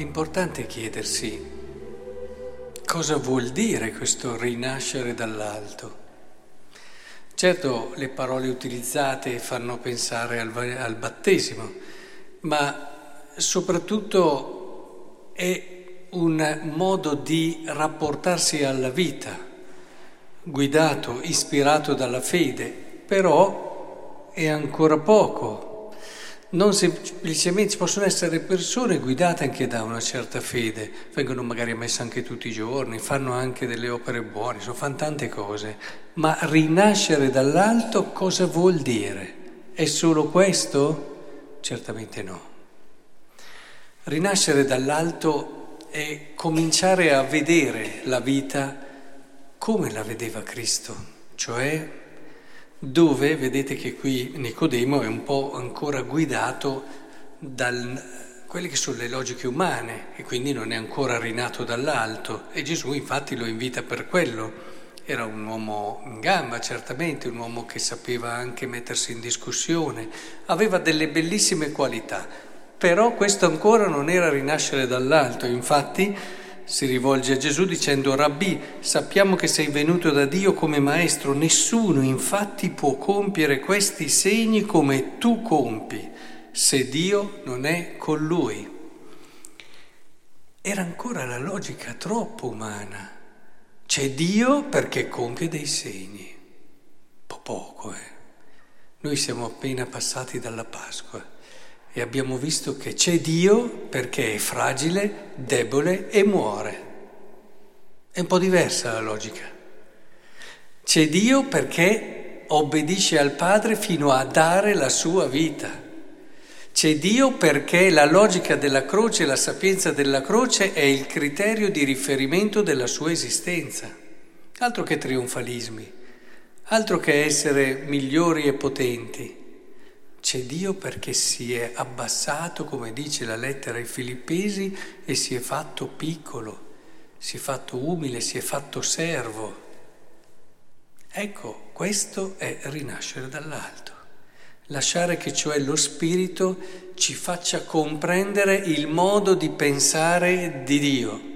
importante chiedersi cosa vuol dire questo rinascere dall'alto. Certo, le parole utilizzate fanno pensare al, al battesimo, ma soprattutto è un modo di rapportarsi alla vita, guidato, ispirato dalla fede, però è ancora poco non semplicemente ci possono essere persone guidate anche da una certa fede, vengono magari ammesse anche tutti i giorni, fanno anche delle opere buone, fanno tante cose, ma rinascere dall'alto cosa vuol dire? È solo questo? Certamente no. Rinascere dall'alto è cominciare a vedere la vita come la vedeva Cristo, cioè dove vedete che qui Nicodemo è un po' ancora guidato da quelle che sono le logiche umane e quindi non è ancora rinato dall'alto e Gesù infatti lo invita per quello. Era un uomo in gamba, certamente, un uomo che sapeva anche mettersi in discussione, aveva delle bellissime qualità, però questo ancora non era rinascere dall'alto, infatti si rivolge a Gesù dicendo Rabbi, sappiamo che sei venuto da Dio come maestro, nessuno infatti può compiere questi segni come tu compi, se Dio non è con lui. Era ancora la logica troppo umana. C'è Dio perché compie dei segni. Po' poco, eh. Noi siamo appena passati dalla Pasqua e abbiamo visto che c'è Dio perché è fragile, debole e muore. È un po' diversa la logica. C'è Dio perché obbedisce al Padre fino a dare la sua vita. C'è Dio perché la logica della croce, la sapienza della croce è il criterio di riferimento della sua esistenza. Altro che trionfalismi, altro che essere migliori e potenti. C'è Dio perché si è abbassato, come dice la lettera ai Filippesi, e si è fatto piccolo, si è fatto umile, si è fatto servo. Ecco, questo è rinascere dall'alto. Lasciare che cioè lo Spirito ci faccia comprendere il modo di pensare di Dio.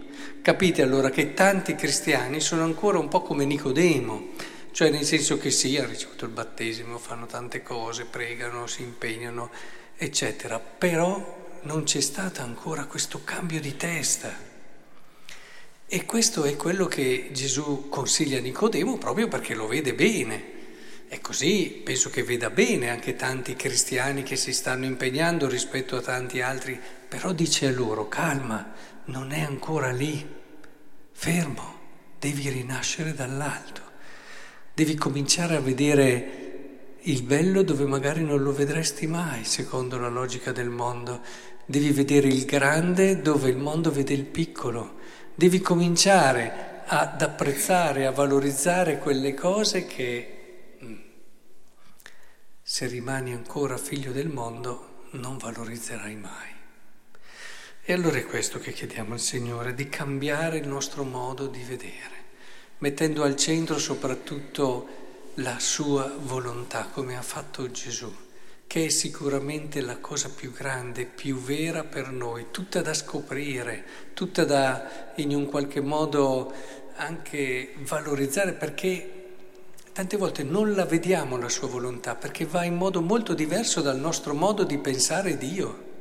Capite allora che tanti cristiani sono ancora un po' come Nicodemo cioè nel senso che sì, hanno ricevuto il battesimo, fanno tante cose, pregano, si impegnano, eccetera, però non c'è stato ancora questo cambio di testa. E questo è quello che Gesù consiglia a Nicodemo proprio perché lo vede bene. E così penso che veda bene anche tanti cristiani che si stanno impegnando rispetto a tanti altri, però dice a loro, calma, non è ancora lì, fermo, devi rinascere dall'alto. Devi cominciare a vedere il bello dove magari non lo vedresti mai, secondo la logica del mondo. Devi vedere il grande dove il mondo vede il piccolo. Devi cominciare ad apprezzare, a valorizzare quelle cose che mm, se rimani ancora figlio del mondo non valorizzerai mai. E allora è questo che chiediamo al Signore, di cambiare il nostro modo di vedere mettendo al centro soprattutto la sua volontà, come ha fatto Gesù, che è sicuramente la cosa più grande, più vera per noi, tutta da scoprire, tutta da in un qualche modo anche valorizzare, perché tante volte non la vediamo la sua volontà, perché va in modo molto diverso dal nostro modo di pensare Dio.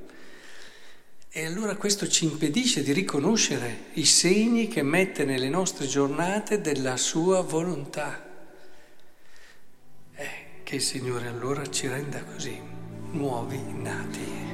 E allora questo ci impedisce di riconoscere i segni che mette nelle nostre giornate della sua volontà. Eh, che il Signore allora ci renda così, nuovi nati.